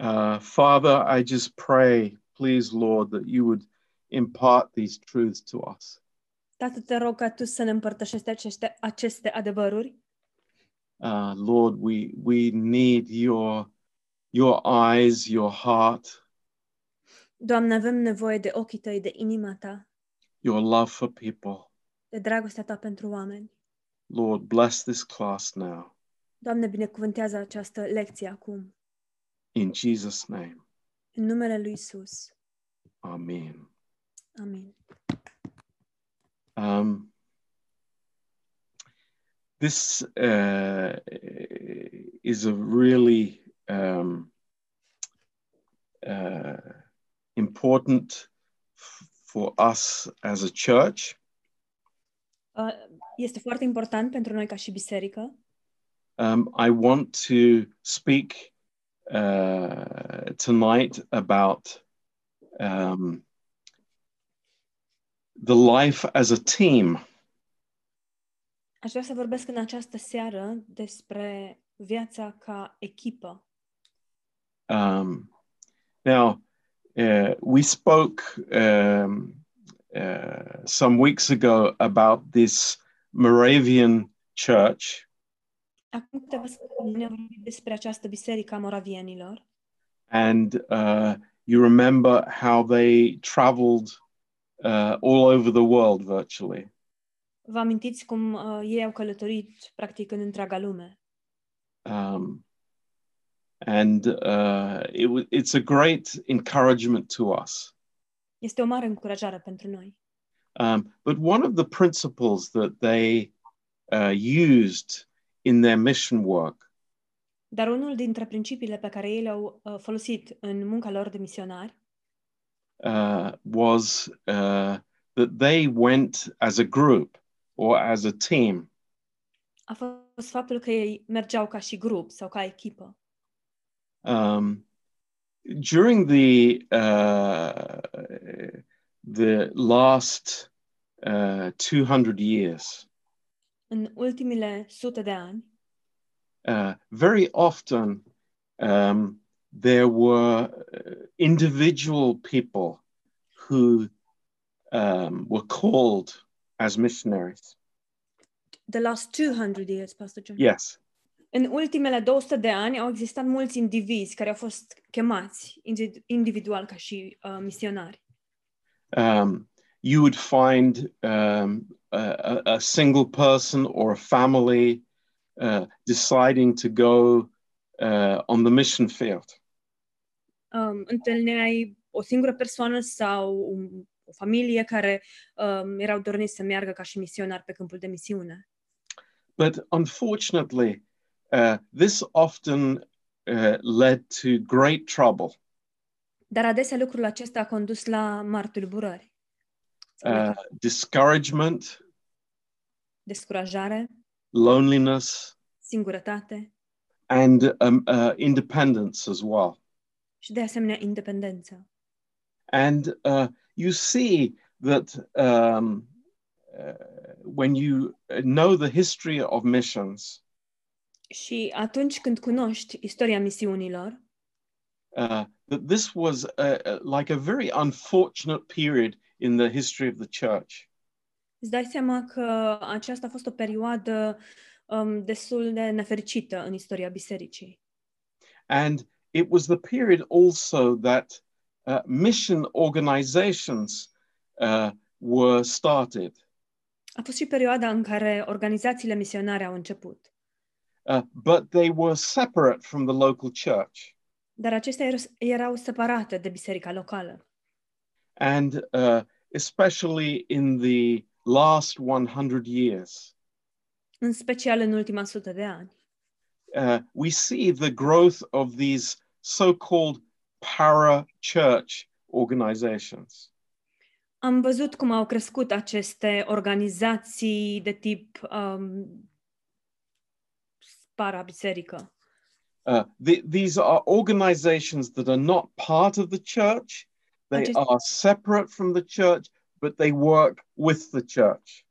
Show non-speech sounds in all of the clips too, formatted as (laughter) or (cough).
Uh, Father, I just pray, please, Lord, that you would impart these truths to us. Tată, te rog ca tu să ne împărtășești aceste, aceste adevăruri. Uh, Lord, we we need your your eyes, your heart, Doamne, avem nevoie de ochii tăi, de inima ta, your love for people. de dragostea ta pentru oameni. Lord, bless this class now. Doamne, binecuvântează această lecție acum. In Jesus' name. În numele lui Isus. Amen. Amin. Um, this uh, is a really um, uh, important f- for us as a church. Uh, Este foarte important pentru noi ca și biserică. Um, I want to speak uh, tonight about um, the life as a team. Aș vrea să vorbesc în această seară despre viața ca echipă. Um, now, uh, we spoke um, uh, some weeks ago about this Moravian church, Acum câteva săptămâni am vorbit despre această biserică a moravienilor and uh, you remember how they traveled uh, all over the world virtually. Vă amintiți cum uh, ei au călătorit practic în întreaga lume? Um, and uh, it, wa- it's a great encouragement to us. Este o mare încurajare pentru noi. Um, but one of the principles that they uh, used in their mission work Dar unul dintre principiile pe care ei le-au uh, folosit în munca lor de misionari uh, was uh, that they went as a group or as a team. a fost faptul că ei mergeau ca și grup sau ca echipă. Um, during the uh, the last uh, 200 years, În ultimile sute de ani, uh, very often um, there were uh, individual people who um, were called as missionaries. the last 200 years, Pastor John. Yes. În ultimele 200 de ani au existat mulți indivizi care au fost chemați individual ca și uh, misionari. Um, you would find um, a, a- single person or a family uh, deciding to go uh, on the mission field. Um, întâlneai o singură persoană sau un, o familie care um, erau dorniți să meargă ca și misionari pe câmpul de misiune. But unfortunately, uh, this often uh, led to great trouble. Dar adesea lucrul acesta a condus la mari tulburări, uh, discouragement, descurajare, loneliness, singurătate. And um, uh, independence as well. și de asemenea independență. And uh, you see that um, uh, when you know the history of missions, Și atunci când cunoști istoria misiunilor, uh, that this was a, a- like a very unfortunate period in the history of the church. îți dai seama că aceasta a fost o perioadă um, destul de nefericită în istoria bisericii. And it was the period also that uh, mission organizations uh, were started. A fost și perioada în care organizațiile misionare au început. Uh, but they were separate from the local church. Dar acestea er- erau separate de biserica locală. And uh, especially in the last 100 years, În special în ultima sută de ani. uh, we see the growth of these so called para church organizations. Am văzut cum au crescut aceste organizații de tip um, para-biserică. Uh, the, these are organizations that are not part of the church, they just- are separate from the church, but they work with the church.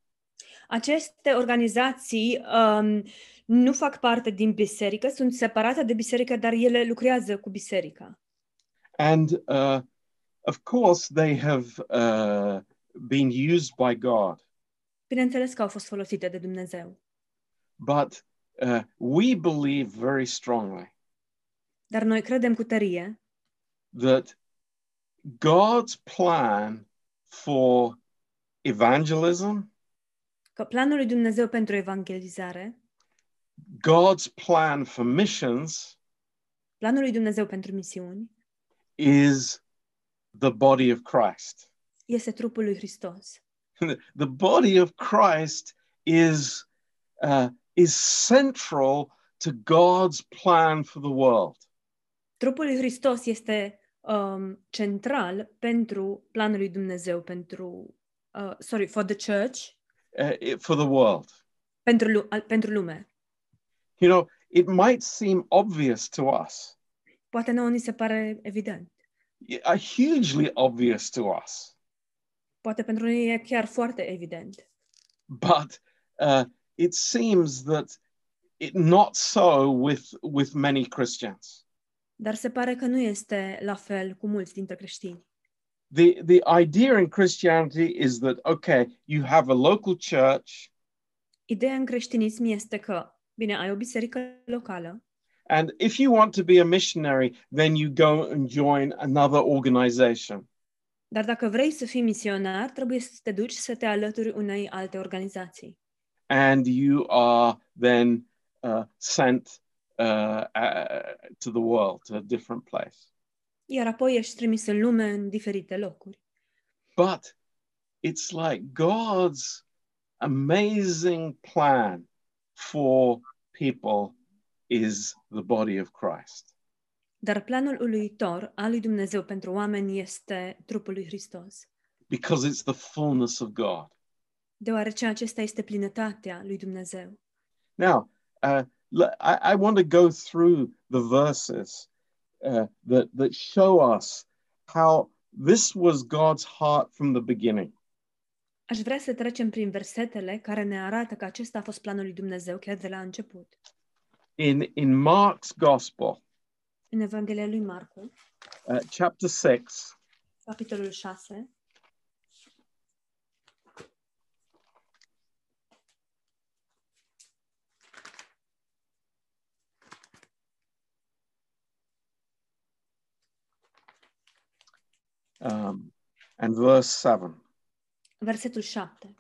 Aceste organizații um, nu fac parte din biserică, sunt separate de biserică, dar ele lucrează cu biserica. And uh, of course, they have uh, been used by God. Bineînțeles că au fost folosite de Dumnezeu, But uh, we believe very strongly dar noi credem cu tărie that God's plan for evangelism, că planul lui Dumnezeu pentru evangelizare, God's plan for missions planul lui Dumnezeu pentru misiuni, is the body of Christ. este trupul lui Hristos. (laughs) the body of Christ is uh, is central to God's plan for the world. Trupul lui Hristos este um, central pentru planul lui Dumnezeu, pentru, uh, sorry, for the church, uh, it- for the world. pentru, lu- al- pentru lume. You know, it might seem obvious to us, Poate nouă ni se pare evident. uh, hugely obvious to us, Poate pentru noi e chiar foarte evident. but uh, it seems that it not so with with many Christians. Dar se pare că nu este la fel cu mulți dintre creștini. The the idea in Christianity is that okay, you have a local church, Ideea în creștinism este că, bine, ai o biserică locală and if you want to be a missionary, then you go and join another organization. Dar dacă vrei să fii misionar, trebuie să te duci să te alături unei alte organizații. and you are then uh, sent uh, uh, to the world, to a different place. Iar apoi ești trimis în lume în diferite locuri. But it's like God's amazing plan for people is the body of Christ. Dar planul uluitor al lui Dumnezeu pentru oameni este trupul lui Hristos, Because it's the fullness of God. deoarece acesta este plinătatea lui Dumnezeu. Now, uh, le- I, I want to go through the verses uh, that, that show us how this was God's heart from the beginning. Aș vrea să trecem prin versetele care ne arată că acesta a fost planul lui Dumnezeu chiar de la început. In, in Mark's Gospel, În Evanghelia lui Marcu, uh, chapter 6, capitolul 6, um, and verse 7. versetul 7.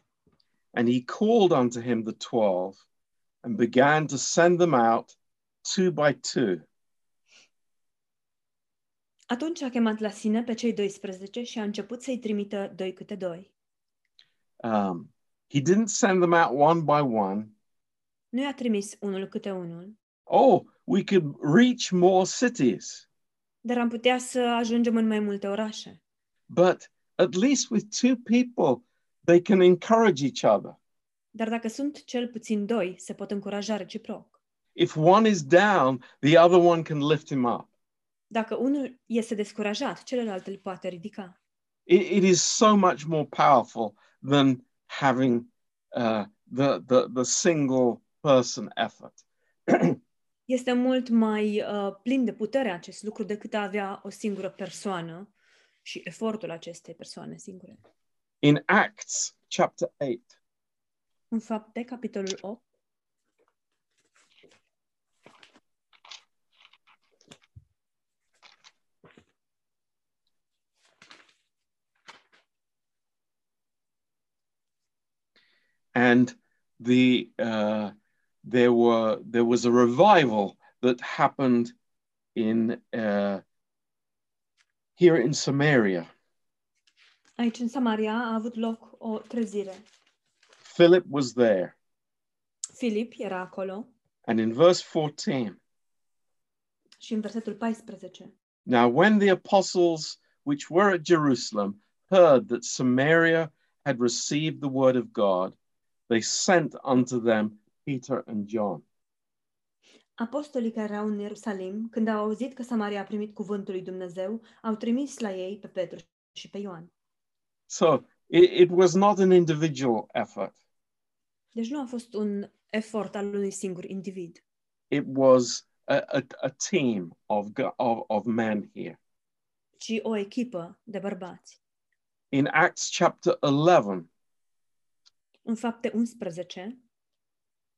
And he called unto him the twelve and began to send them out two by two, Atunci a chemat la sine pe cei 12 și a început să-i trimită doi câte doi. Um, he didn't send them out one by one. Nu i-a trimis unul câte unul, Oh, we could reach more cities, dar am putea să ajungem în mai multe orașe. But at least with two people, they can encourage each other. Dar dacă sunt cel puțin doi, se pot încuraja reciproc. If one is down, the other one can lift him up. Dacă unul este descurajat, celălalt îl poate ridica. It, it is so much more powerful than having uh, the, the, the single person effort. Este mult mai uh, plin de putere acest lucru decât a avea o singură persoană și efortul acestei persoane singure. In Acts chapter 8, În fapte, capitolul 8, and the uh, there were there was a revival that happened in uh, here in Samaria. aici în Samaria a avut loc o trezire. Philip was there, Filip era acolo and in verse 14, și în versetul 14. now when the apostles which were at Jerusalem heard that Samaria had received the word of God, they sent unto them Peter and John. Apostolii care erau în Ierusalim, când au auzit că Samaria a primit cuvântul lui Dumnezeu, au trimis la ei pe Petru și pe Ioan. So it, it was not an individual effort. Deci nu a fost un efort al unui singur individ. It was a, a, a team of, go- of, of men here. ci o echipă de bărbați. In Acts chapter 11 În fapte 11,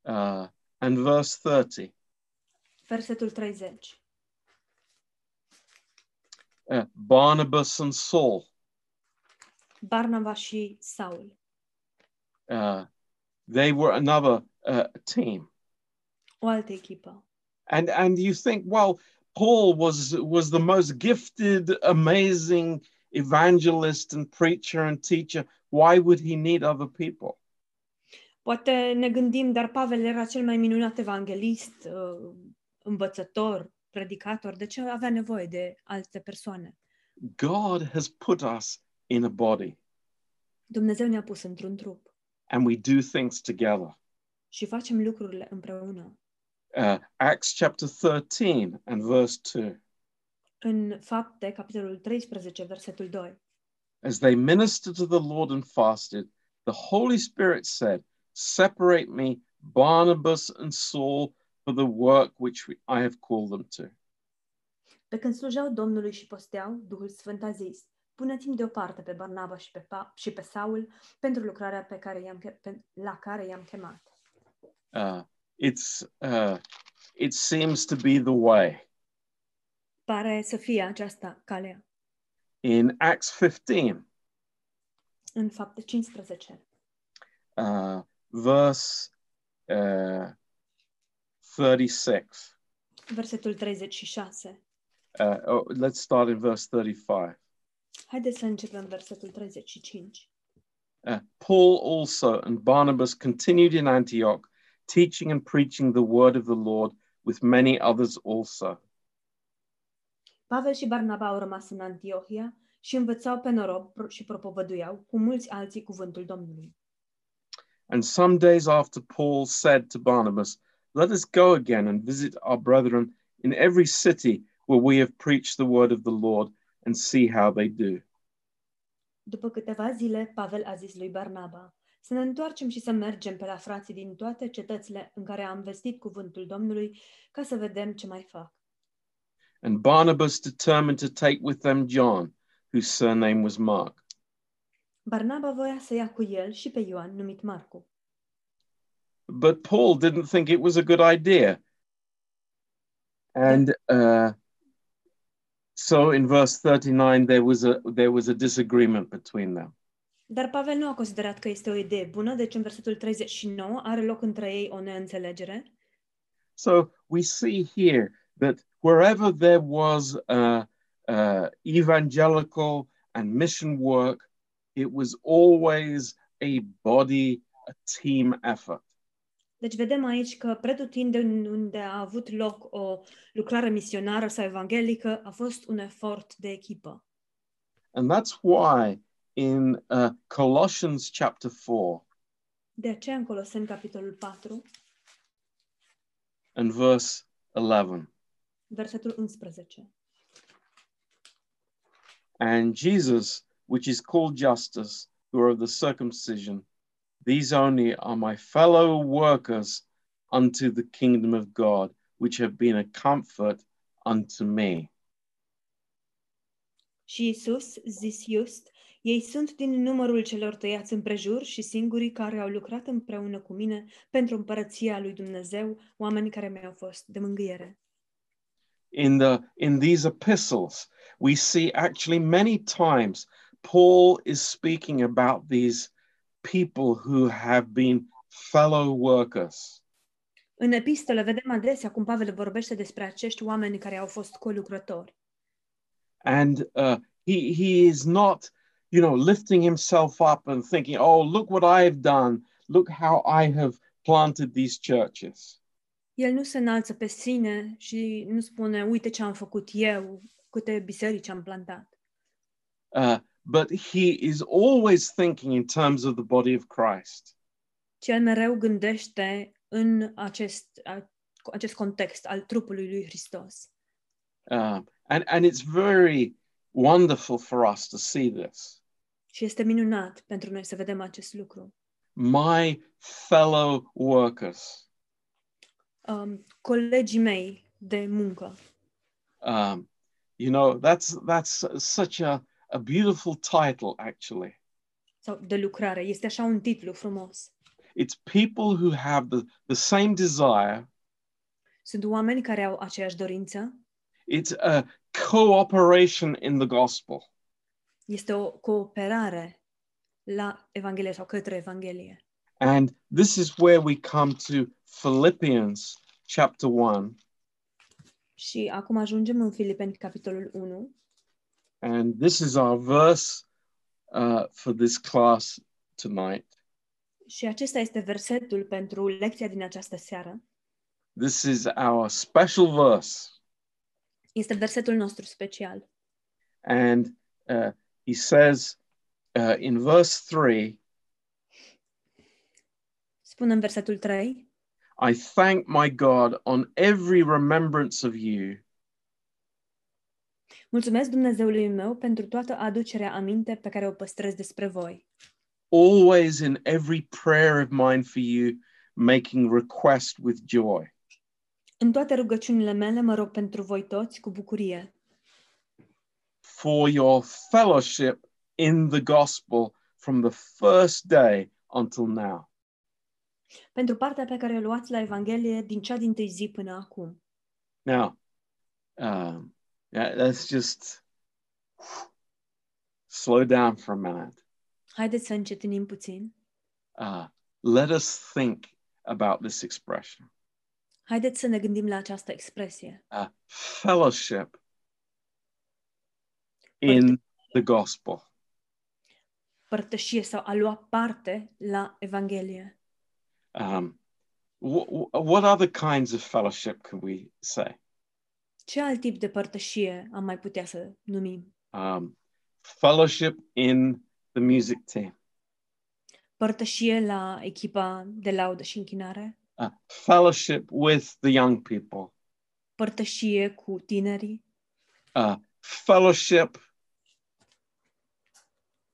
uh, and verse 30, versetul 30. uh, Barnabas and Saul, Barnaba și Saul. uh, they were another uh, team. O altă echipă. And, and you think, well, Paul was, was the most gifted, amazing evangelist and preacher and teacher. Why would he need other people? Poate ne gândim, dar Pavel era cel mai minunat evanghelist, învățător, predicator. De ce avea nevoie de alte persoane? God has put us in a body Dumnezeu ne-a pus într-un trup and we do things together. și facem lucrurile împreună. Uh, Acts chapter 13 and verse 2. În fapte, capitolul 13, versetul 2. As they ministered to the Lord and fasted, the Holy Spirit said, Separate me, Barnabas and Saul, for the work which I have called them to. Pe când slujeau Domnului și posteau, Duhul Sfânt a zis, Puneți-mi deoparte pe Barnaba și pe, pa- și pe Saul pentru lucrarea pe care i-am, pe, la care i-am chemat. Uh, it's, uh, it seems to be the way. Pare să fie aceasta calea. In Acts 15, În fapte 15, uh, verse uh, 36. versetul 36. Uh, oh, let's start in verse 35. Haideți să începem versetul 35. Uh, Paul also and Barnabas continued in Antioch, teaching and preaching the word of the Lord with many others also. Pavel și Barnaba au rămas în Antiohia și învățau pe noroc pro- și propovăduiau cu mulți alții cuvântul Domnului. And some days after, Paul said to Barnabas, Let us go again and visit our brethren in every city where we have preached the word of the Lord and see how they do. După câteva zile, Pavel a zis lui Barnaba, să ne întoarcem și să mergem pe la frații din toate cetățile în care am vestit cuvântul Domnului, ca să vedem ce mai fac. And Barnabas determined to take with them John, whose surname was Mark. Barnaba voia să ia cu el și pe Ioan, numit Marcu. But Paul didn't think it was a good idea. And uh, so in verse 39, there was, a, there was a disagreement between them. Dar Pavel nu a considerat că este o idee bună, deci în versetul 39 are loc între ei o neînțelegere. So we see here that wherever there was uh, uh, evangelical and mission work, it was always a body, a team effort. Deci vedem aici că pretutindeni unde a avut loc o lucrare misionară sau evanghelică a fost un efort de echipă. And that's why in uh, Colossians chapter 4 De aceea în Coloseni, capitolul 4, and verse 11, versetul 11. and Jesus, which is called Justus, who are of the circumcision, these only are my fellow workers unto the kingdom of God, which have been a comfort unto me. Și Isus, zis Iust, ei sunt din numărul celor tăiați împrejur și singurii care au lucrat împreună cu mine pentru împărăția lui Dumnezeu, oameni care mi-au fost de mângâiere. In the in these epistles, we see actually many times Paul is speaking about these people who have been fellow workers. În epistole vedem adesea cum Pavel vorbește despre acești oameni care au fost colucrători. and uh, he he is not you know lifting himself up and thinking oh look what i have done look how i have planted these churches El nu se înalță pe sine și nu spune, uite ce am făcut eu, câte biserici am plantat. uh, but he is always thinking in terms of the body of christ Ci el mereu gândește în acest, acest context al trupului lui Hristos. um, and and it's very wonderful for us to see this Și este minunat pentru noi să vedem acest lucru. my fellow workers. Um, colegii mei de muncă. Um, you know, that's that's such a, a beautiful title, actually. Sau de lucrare. Este așa un titlu frumos. It's people who have the, the same desire. Sunt oameni care au aceeași dorință. It's a cooperation in the gospel. Este o cooperare la Evanghelie sau către Evanghelie. And this is where we come to Philippians chapter 1. Și acum ajungem în Filipeni, capitolul 1. And this is our verse uh, for this class tonight. Și acesta este versetul pentru lecția din această seară. This is our special verse. Este versetul nostru special. And uh, he says uh, in verse 3 Spune în versetul 3. I thank my God on every remembrance of you Mulțumesc Dumnezeului meu pentru toată aducerea aminte pe care o păstrez despre voi. always in every prayer of mine for you, making request with joy. În toate rugăciunile mele mă rog pentru voi toți cu bucurie, For your fellowship in the gospel from the first day until now. pentru partea pe care o luați la Evanghelie din cea din zi până acum. Now, um, yeah, let's just slow down for a minute. Haideți să încetinim puțin. Uh, let us think about this expression. Haideți să ne gândim la această expresie. Uh, fellowship in the gospel. Părtășie sau a lua parte la Evanghelie. Um, wh- wh- what other kinds of fellowship could we say? Ce alt tip de părtășie am mai putea să numim? Um, fellowship in the music team, Părtășie la echipa de laudă și închinare? uh, fellowship with the young people, Părtășie cu tinerii? uh, fellowship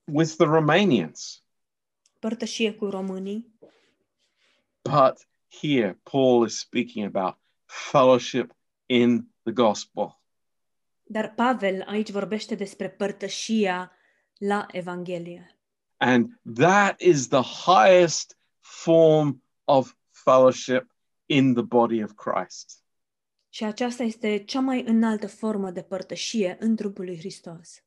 with the Romanians. Părtășie cu românii? But here, Paul is speaking about fellowship in the gospel. Dar Pavel aici vorbește despre părtășia la Evanghelie. And that is the highest form of fellowship in the body of Christ. Și aceasta este cea mai înaltă formă de părtășie în trupul lui Hristos.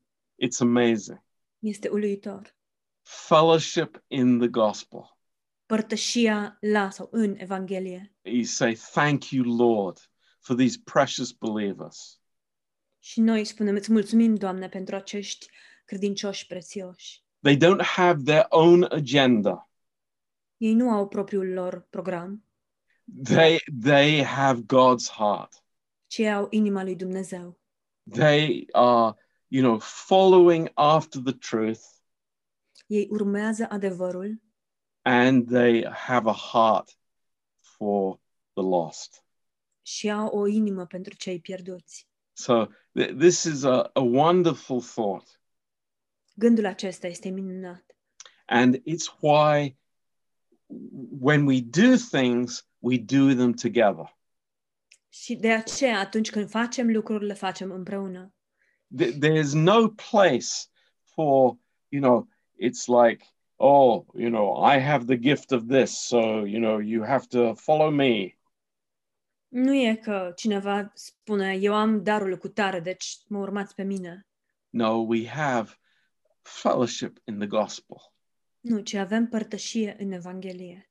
It's amazing. Este uluitor. Fellowship in the gospel. Părtășia la sau în Evanghelie. You say, Thank you, Lord, for these precious believers. Și noi spunem, îți mulțumim, Doamne, pentru acești credincioși prețioși. They don't have their own agenda. Ei nu au propriul lor program, They they have God's heart. ci ei au inima lui Dumnezeu. They are, you know, following after the truth Ei urmează adevărul and they have a heart for the lost. Și au o inimă pentru cei pierduți. So th- this is a, a wonderful thought. Gândul acesta este minunat. And it's why when we do things, we do them together. Și de aceea, atunci când facem lucruri, le facem împreună. Th- There's no place for, you know, it's like, oh, you know, I have the gift of this, so, you know, you have to follow me. Nu e că cineva spune, eu am darul cu tare, deci mă urmați pe mine. No, we have fellowship in the gospel. Nu, ci avem părtășie în Evanghelie.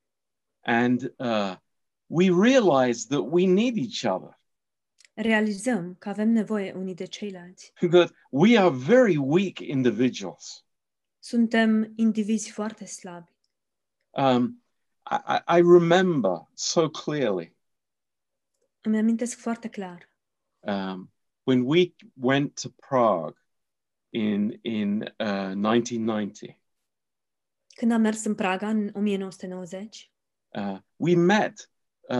And uh, we realize that we need each other, Realizăm că avem nevoie unii de ceilalți. that we are very weak individuals. Suntem indivizi foarte slabi. Um, I, I- I remember so clearly Îmi amintesc foarte clar. um, when we went to Prague in, in uh, 1990, Când am mers în Praga în 1990, uh, we met uh,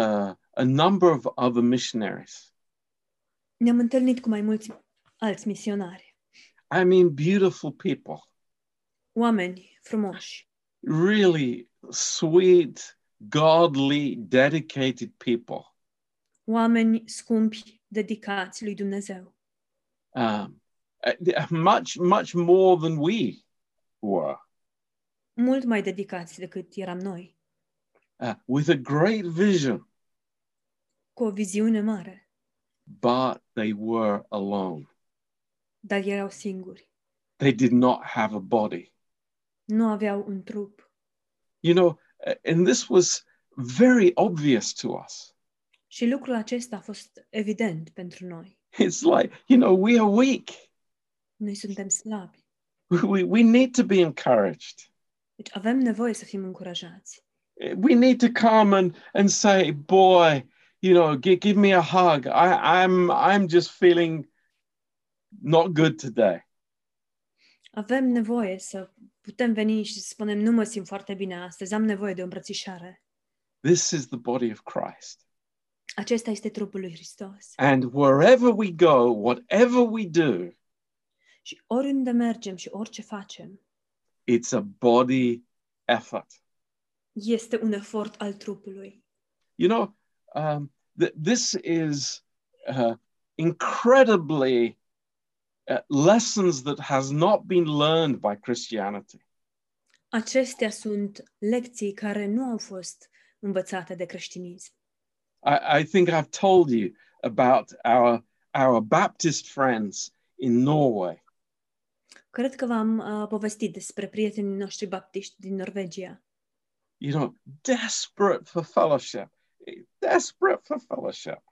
a number of other missionaries. ne-am întâlnit cu mai mulți alți misionari. I mean, beautiful people, Oameni frumoși, really sweet, godly, dedicated people. Oameni scumpi, dedicați lui Dumnezeu. Um, uh, much, much more than we were, Mult mai dedicați decât eram noi. uh, with a great vision, Cu o viziune mare. but they were alone. Dar erau singuri. They did not have a body. Nu aveau un trup. You know, uh, and this was very obvious to us. Și lucrul acesta a fost evident pentru noi. It's like, you know, we are weak. Noi suntem slabi. We, we need to be encouraged. Deci avem nevoie să fim încurajați. We need to come and, and say, boy, you know, give, give me a hug. I, I'm I'm just feeling not good today. Avem nevoie să putem veni și să spunem nu mă simt foarte bine astăzi, am nevoie de o îmbrățișare. This is the body of Christ. Acesta este trupul lui Hristos. And wherever we go, whatever we do, Și oriunde mergem și orice facem, it's a body effort. este un efort al trupului. You know, um, th- this is uh, incredibly uh, lessons that has not been learned by Christianity. Acestea sunt lecții care nu au fost învățate de creștinism. I, I think I've told you about our our Baptist friends in Norway. Cred că v-am uh, povestit despre prietenii noștri baptiști din Norvegia. You know, desperate for fellowship, desperate for fellowship.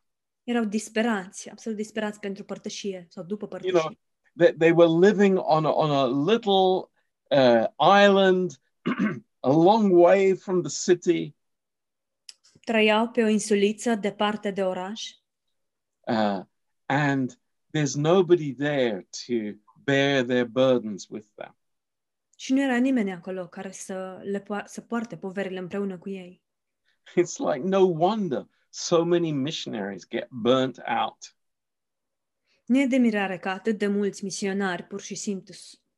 Erau disperați, absolut disperați pentru părtășie sau după You know, they, they were living on a, on a little uh, island (clears throat) a long way from the city, Trăiau pe o insuliță departe de oraș uh, and there's nobody there to bear their burdens with them. și nu era nimeni acolo care să, le po- să poarte poverile împreună cu ei. It's like no wonder so many missionaries get burnt out. Nu e de mirare că atât de mulți misionari pur și simplu,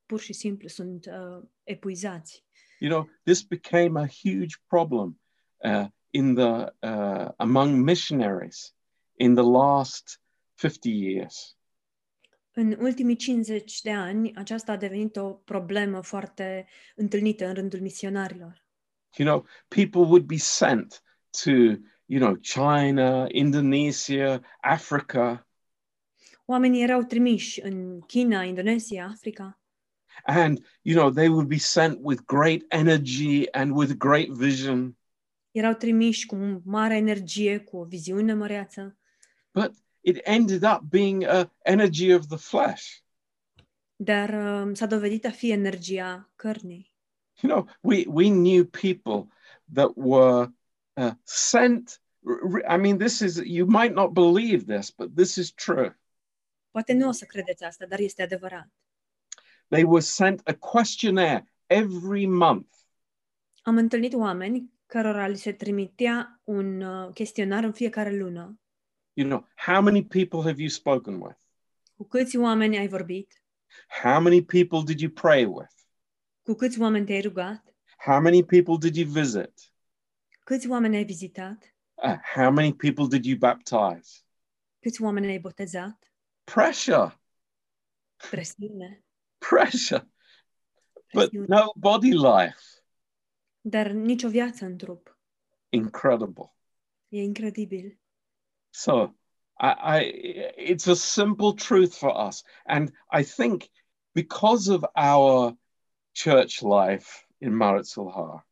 pur și simplu sunt uh, epuizați. You know, this became a huge problem uh, in the uh, among missionaries in the last 50 years. În ultimii 50 de ani, aceasta a devenit o problemă foarte întâlnită în rândul misionarilor. You know, people would be sent to, you know, China, Indonesia, Africa, Oamenii erau trimiși în China, Indonezia, Africa and, you know, they would be sent with great energy and with great vision. Erau trimiși cu mare energie, cu o viziune măreață, But it ended up being a energy of the flesh. dar uh, s-a dovedit a fi energia cărnii. You know, we, we knew people that were uh, sent. r- r- I mean, this is, you might not believe this, but this is true. Poate nu o să credeți asta, dar este adevărat. They were sent a questionnaire every month Am întâlnit oameni cărora li se trimitea un uh, chestionar în fiecare lună. you know, how many people have you spoken with? Cu câți oameni ai vorbit? How many people did you pray with? Cu câți oameni te-ai rugat? How many people did you visit? Câți oameni ai vizitat? Uh, how many people did you baptize? Câți oameni ai botezat? Pressure, Presiune. pressure, but no body life. Dar nicio viață în trup. Incredible. E incredibil. So, I, I, it's a simple truth for us, and I think because of our church life in Mărețul Har,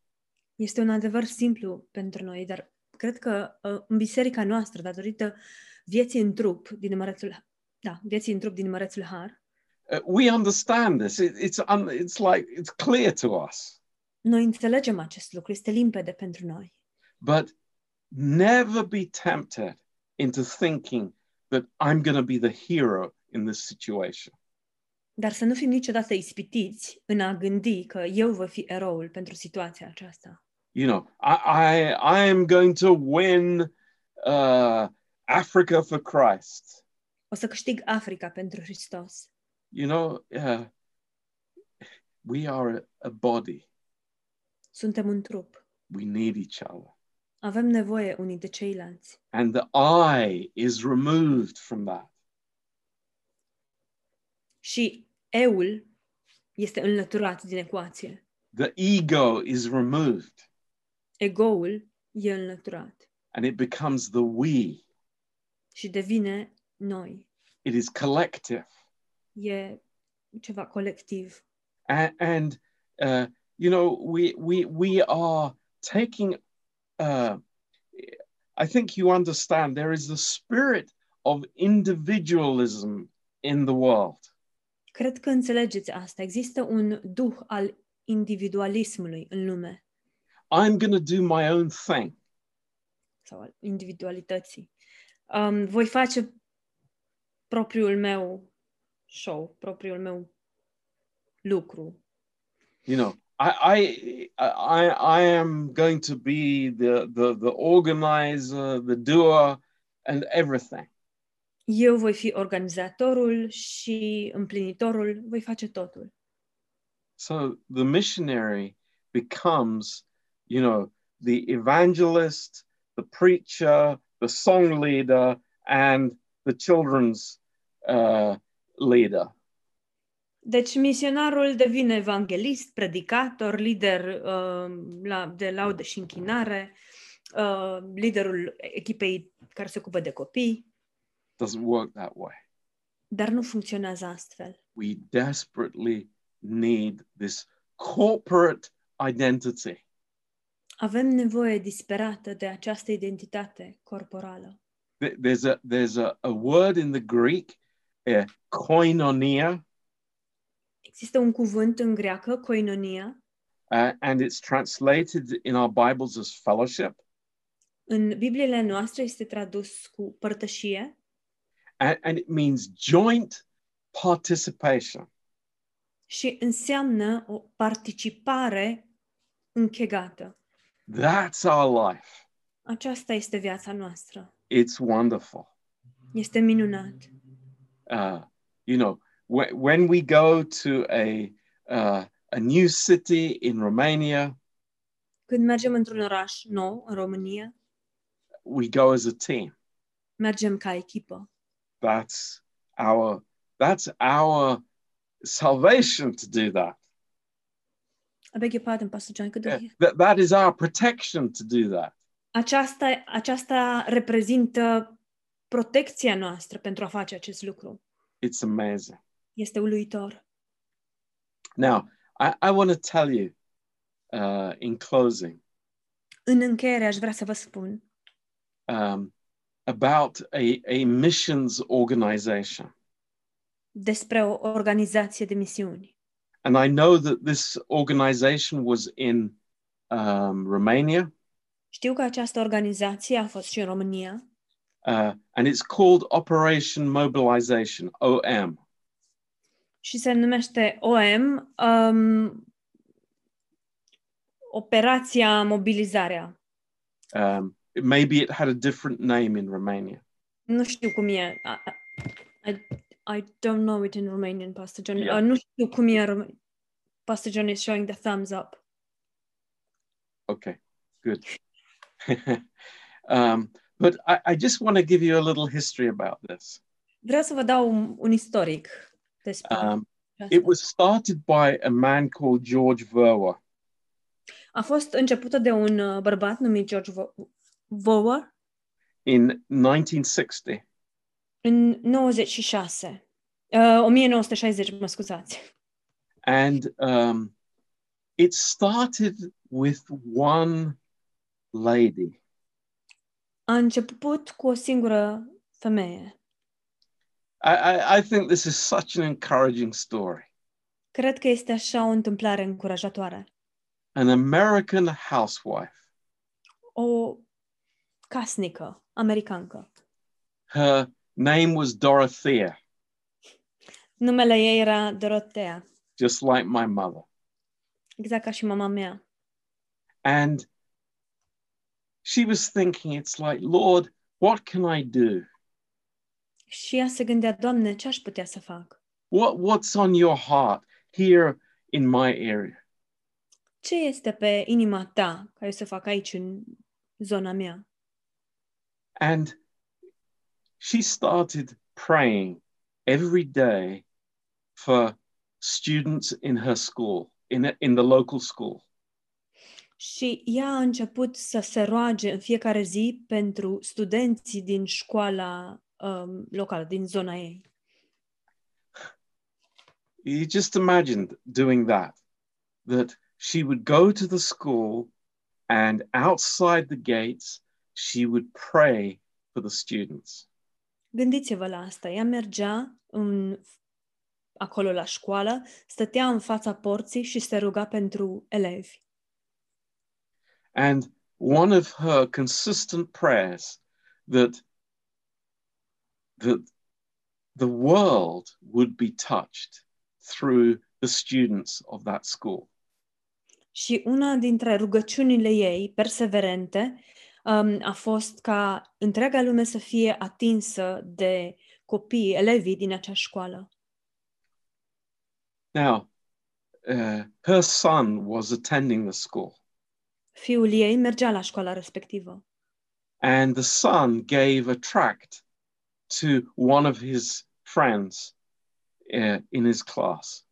Este un adevăr simplu pentru noi, dar cred că uh, în biserica noastră, datorită vieții în trup din Mărețul, da, vieții în trup din Mărețul Har, uh, we understand this. It, it's un, it's like it's clear to us. Noi înțelegem acest lucru, este limpede pentru noi. But never be tempted into thinking that I'm going to be the hero in this situation. Dar să nu fim niciodată ispitiți în a gândi că eu voi fi eroul pentru situația aceasta. You know, I I, I am going to win uh, Africa for Christ. O să câștig Africa pentru Hristos. You know, uh, we are a, a body. Suntem un trup. we need each other. Avem nevoie unii de ceilalți. And the I is removed from that. Și eul este înlăturat din ecuație. The ego is removed Egoul e înlăturat and it becomes the we. și devine noi. It is collective. E ceva colectiv. And, and uh, you know, we, we, we are taking, uh, I think you understand, there is the spirit of individualism in the world. Cred că înțelegeți asta. Există un duh al individualismului în lume I'm going to do my own thing. sau al individualității. Um, voi face propriul meu show, propriul meu lucru. You know, I, I, I, I am going to be the, the, the organizer, the doer, and everything. Eu voi fi organizatorul și împlinitorul, voi face totul. So the missionary becomes, you know, the evangelist, the preacher, the song leader, and the children's uh, leader. Deci misionarul devine evanghelist, predicator, lider uh, la, de laudă și închinare, uh, liderul echipei care se ocupă de copii, Doesn't work that way. dar nu funcționează astfel. We desperately need this corporate identity. Avem nevoie disperată de această identitate corporală. Th- There's a there's a, a word in the Greek, uh, koinonia, Există un cuvânt în greacă, koinonia, uh, and it's translated in our Bibles as fellowship. în Bibliile noastre este tradus cu părtășie and, and it means joint participation. și înseamnă o participare închegată. That's our life. Aceasta este viața noastră. It's wonderful. Este minunat. Uh, you know, wh- when we go to a uh, a new city in Romania, Când mergem într-un oraș nou, în România, we go as a team. mergem ca echipă. That's our that's our salvation to do that. I beg your pardon, Pastor John, could Yeah, that, that is our protection to do that. Aceasta, aceasta reprezintă protecția noastră pentru a face acest lucru. It's amazing. Este uluitor. Now, I, I want to tell you uh, in closing În încheiere aș vrea să vă spun um, about a, a missions organization. despre o organizație de misiuni. And I know that this organization was in um, Romania, Știu că această organizație a fost și în România uh, and it's called Operation Mobilization, OM. Și se numește OM, um, Operația Mobilizarea. Um, maybe it had a different name in Romania. Nu știu cum e. I, I, I don't know it in Romanian, Pastor John. Yeah. Uh, nu știu cum e. Rom- Pastor John is showing the thumbs up. Okay, good. (laughs) um, but I, I just want to give you a little history about this. Vreau să vă dau un, un istoric despre Um, aceasta. it was started by a man called George Verwer. A fost începută de un uh, bărbat numit George Vo- Vower in 1960. în 96. Uh, 1960, mă scuzați. And um, it started with one lady. A început cu o singură femeie. I, I, I think this is such an encouraging story. Cred că este așa o întâmplare încurajatoare. An American housewife. O casnică americancă. Her name was Dorothea, Numele ei era Dorotea, just like my mother. exact ca și mama mea. And she was thinking, it's like, Lord, what can I do? Și ea se gândea, Doamne, ce aș putea să fac? What, what's on your heart here in my area? ce este pe inima ta ca eu să fac aici în zona mea? And she started praying every day for students in her school, in, in the local school. Și ea a început să se roage în fiecare zi pentru studenții din școala um, locală, din zona ei. You just imagined doing that, that she would go to the school and outside the gates, she would pray for the students. Gândiți-vă la asta. Ea mergea în, acolo la școală, stătea în fața porții și se ruga pentru elevi. And one of her consistent prayers that, that the world would be touched through the students of that school. Și una dintre rugăciunile ei perseverente um, a fost ca întreaga lume să fie atinsă de copii, elevii din acea școală. Now, uh, her son was attending the school, Fiul ei mergea la școala respectivă and the son gave a tract to one of his friends uh, in his class.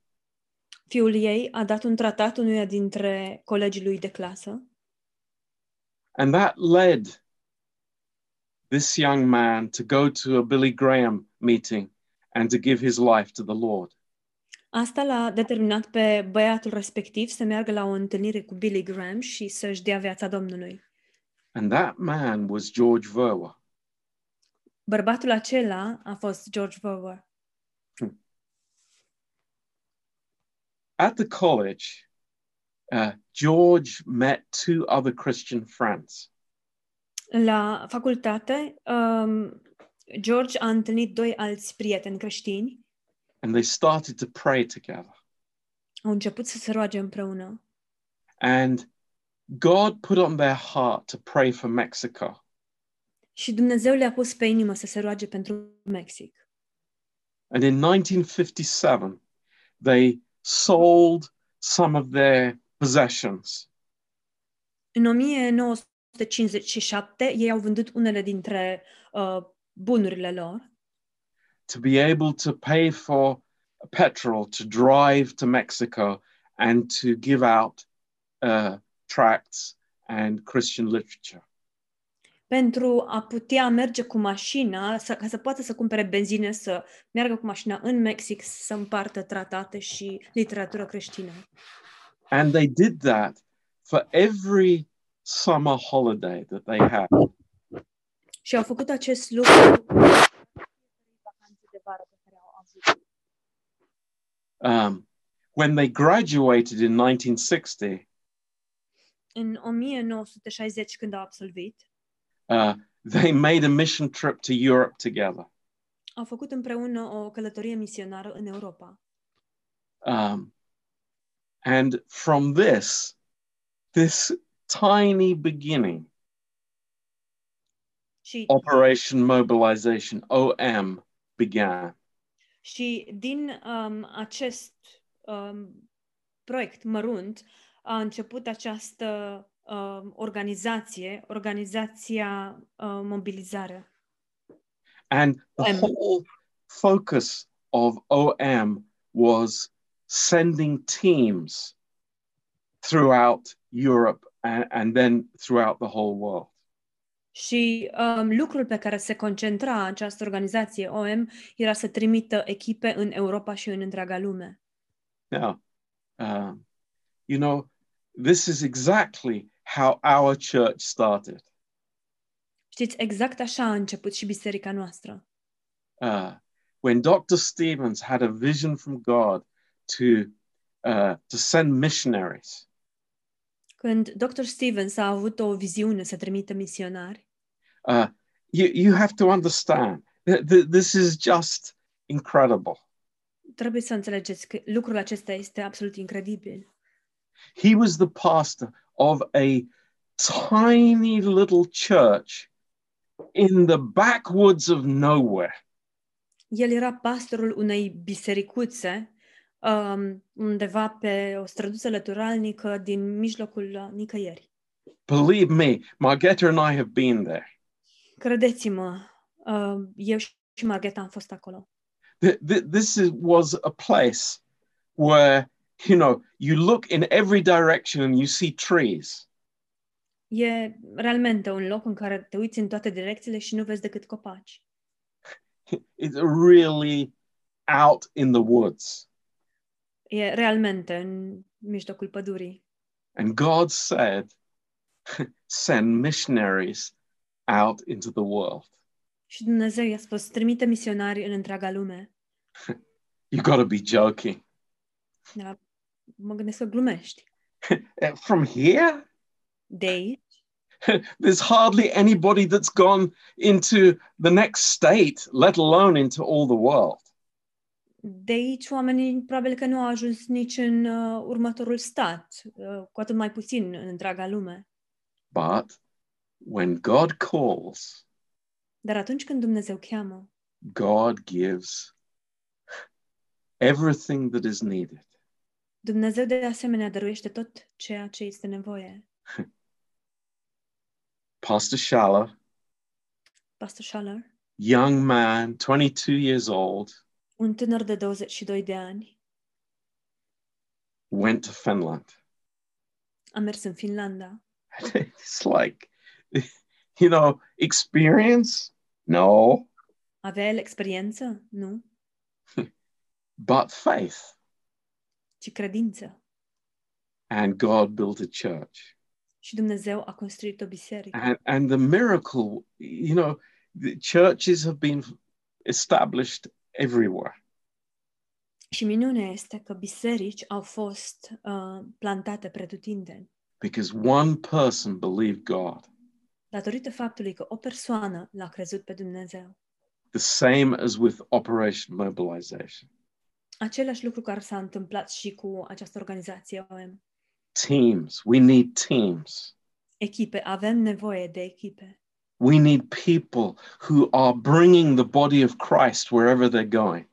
Fiul ei a dat un tratat unuia dintre colegii lui de clasă And that led this young man to go to a Billy Graham meeting and to give his life to the Lord. Asta l-a determinat pe băiatul respectiv să meargă la o întâlnire cu Billy Graham și să-și dea viața Domnului. And that man was George Verwer. Bărbatul acela a fost George Verwer. At the college, uh, George met two other Christian friends. La facultate, um, George a întâlnit doi alți prieteni creștini, and they started to pray together. au început să se roage împreună. And God put on their heart to pray for Mexico. Și Dumnezeu le-a pus pe inimă să se roage pentru Mexic. And in 1957, they sold some of their possessions În 1957, ei au vândut unele dintre uh, bunurile lor to be able to pay for petrol to drive to Mexico and to give out uh, tracts and Christian literature. Pentru a putea merge cu mașina, să, ca să poată să cumpere benzină, să meargă cu mașina în Mexic, să împartă tratate și literatură creștină. And they did that for every summer holiday that they had. Și au făcut acest lucru vacanțe de vară pe care au avut. Um, when they graduated in 1960, În 1960, când au absolvit, uh, they made a mission trip to Europe together. au făcut împreună o călătorie misionară în Europa. Um, and from this, this tiny beginning, Și, Operation Mobilization, OM, began. și din um, acest um, proiect mărunt a început această um, organizație, organizația uh, mobilizare. And the OM. whole focus of OM was sending teams throughout Europe and, and then throughout the whole world. Și um, lucrul pe care se concentra această organizație OM era să trimită echipe în Europa și în întreaga lume. Now, um, you know, this is exactly how our church started. Știți, exact așa a început și biserica noastră. Uh, when Dr. Stevens had a vision from God to, uh, to send missionaries, Când Dr. Stevens a avut o viziune să trimită misionari, uh, you, you have to understand that th- this is just incredible. trebuie să înțelegeți că lucrul acesta este absolut incredibil. He was the pastor of a tiny little church in the backwoods of nowhere. El era pastorul unei bisericuțe um, undeva pe o străduță lăturalnică din mijlocul uh, nicăieri. Believe me, Margetta and I have been there. Credeți-mă, uh, eu și Margheta am fost acolo. Th- th- This is, was a place where, you know, you look in every direction and you see trees. E realmente un loc în care te uiți în toate direcțiile și nu vezi decât copaci. It's really out in the woods. E realmente în mijlocul pădurii. And God said, send missionaries out into the world. Și Dumnezeu i-a spus, trimite misionari în întreaga lume. (laughs) You got to be joking. Mă gândesc că glumești. From here? De aici, (laughs) There's hardly anybody that's gone into the next state, let alone into all the world. de aici oamenii probabil că nu au ajuns nici în uh, următorul stat, uh, cu atât mai puțin în întreaga lume. But when God calls, Dar atunci când Dumnezeu cheamă, God gives everything that is needed. Dumnezeu de asemenea dăruiește tot ceea ce este nevoie. (laughs) Pastor Schaller, Pastor Schaller, young man, 22 years old, un tânăr de 22 de ani, went to Finland. a mers în Finlanda. (laughs) it's like, (laughs) you know, experience? No, Avea el experiență? Nu, but faith. Ci credință. And God built a church. Și Dumnezeu a construit o biserică. And, and the miracle, you know, the churches have been established everywhere. Și minunea este că biserici au fost uh, plantate pretutindeni. because one person believed God, datorită faptului că o persoană l-a crezut pe Dumnezeu. the same as with Operation Mobilization. Același lucru care s-a întâmplat și cu această organizație OM. Teams, we need teams. Echipe, avem nevoie de echipe. We need people who are bringing the body of Christ wherever they're going.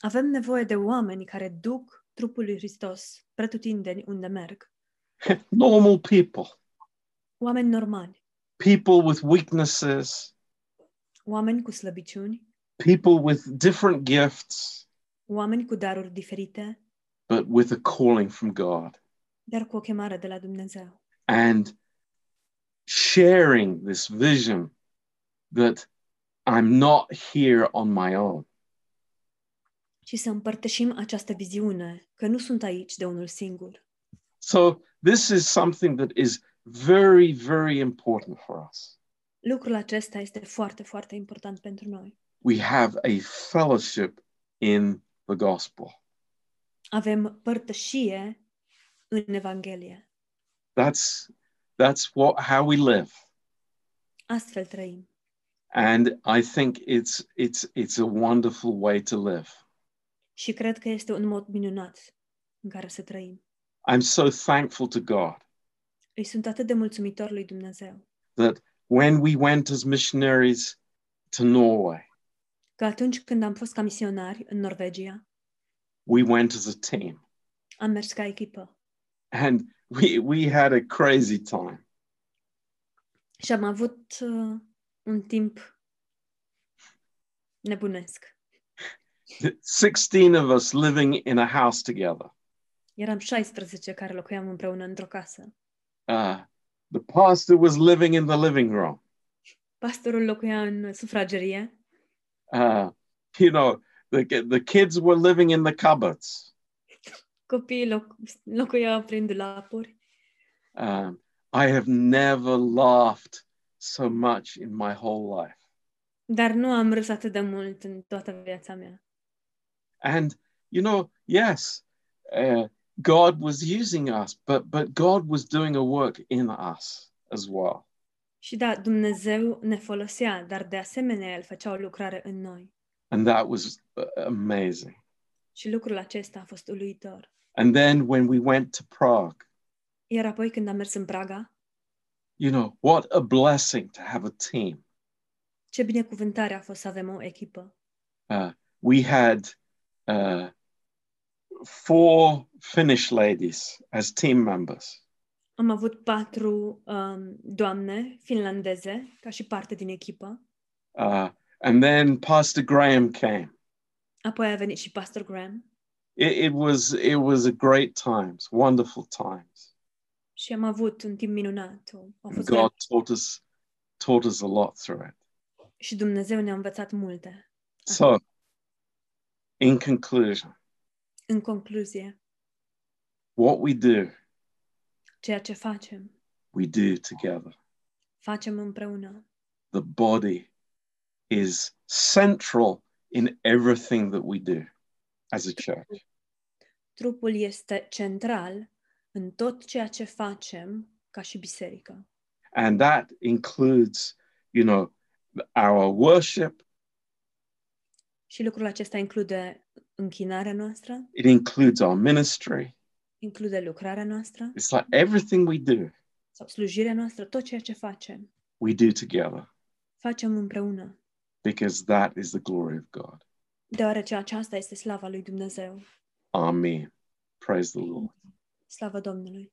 Avem nevoie de oameni care duc trupul lui Hristos pretutindeni unde merg. (laughs) Normal people, Oameni normali, people with weaknesses, oameni cu slăbiciuni, people with different gifts, oameni cu daruri diferite, but with a calling from God. dar cu o chemare de la Dumnezeu. And sharing this vision that I'm not here on my own. Și să împărtășim această viziune, că nu sunt aici de unul singur. So this is something that is very, very important for us. Lucrul acesta este foarte, foarte important pentru noi. We have a fellowship in the gospel. Avem părtășie în Evanghelie. That's that's what how we live. Astfel trăim. And I think it's it's it's a wonderful way to live. Și cred că este un mod minunat în care să trăim. I'm so thankful to God Îi sunt atât de mulțumitor lui Dumnezeu that when we went as missionaries to Norway, că atunci când am fost ca misionari în Norvegia, we went as a team. am mers ca echipă And we we had a crazy time. și am avut uh, un timp nebunesc. 16 of us living in a house together. Eram 16 care locuiam împreună într-o casă. Uh, the pastor was living in the living room. Pastorul locuia în sufragerie, Uh, you know, the, the kids were living in the cupboards. copiii loc- locuiau prin dulapuri. Um, I have never laughed so much in my whole life. Dar nu am râs atât de mult în toată viața mea. And, you know, yes, uh, God was using us, but, but God was doing a work in us as well. Și da, Dumnezeu ne folosea, dar de asemenea El făcea o lucrare în noi. And that was uh, amazing. Și lucrul acesta a fost uluitor. And then when we went to Prague, Iar apoi când am mers în Praga, you know, what a blessing to have a team. ce binecuvântare a fost să avem o echipă. Uh, we had uh, four Finnish ladies as team members. Am avut patru um, doamne finlandeze ca și parte din echipă. Uh, and then Pastor Graham came. Apoi a venit și Pastor Graham It, it was it was a great times, wonderful times. și am avut un timp minunat. A fost God taught us taught us a lot through it. și Dumnezeu ne-a învățat multe. So, in conclusion, În concluzie, what we do, ceea ce facem, we do together. facem împreună. The body is central in everything that we do as a church. Trupul este central în tot ceea ce facem ca și biserică. And that includes, you know, our worship, Și lucrul acesta include închinarea noastră, it includes our ministry. Include lucrarea noastră It's like everything we do, sau slujirea noastră, tot ceea ce facem, we do together facem împreună, because that is the glory of God. deoarece aceasta este slava lui Dumnezeu. Amen. Praise the Lord. Slavă Domnului!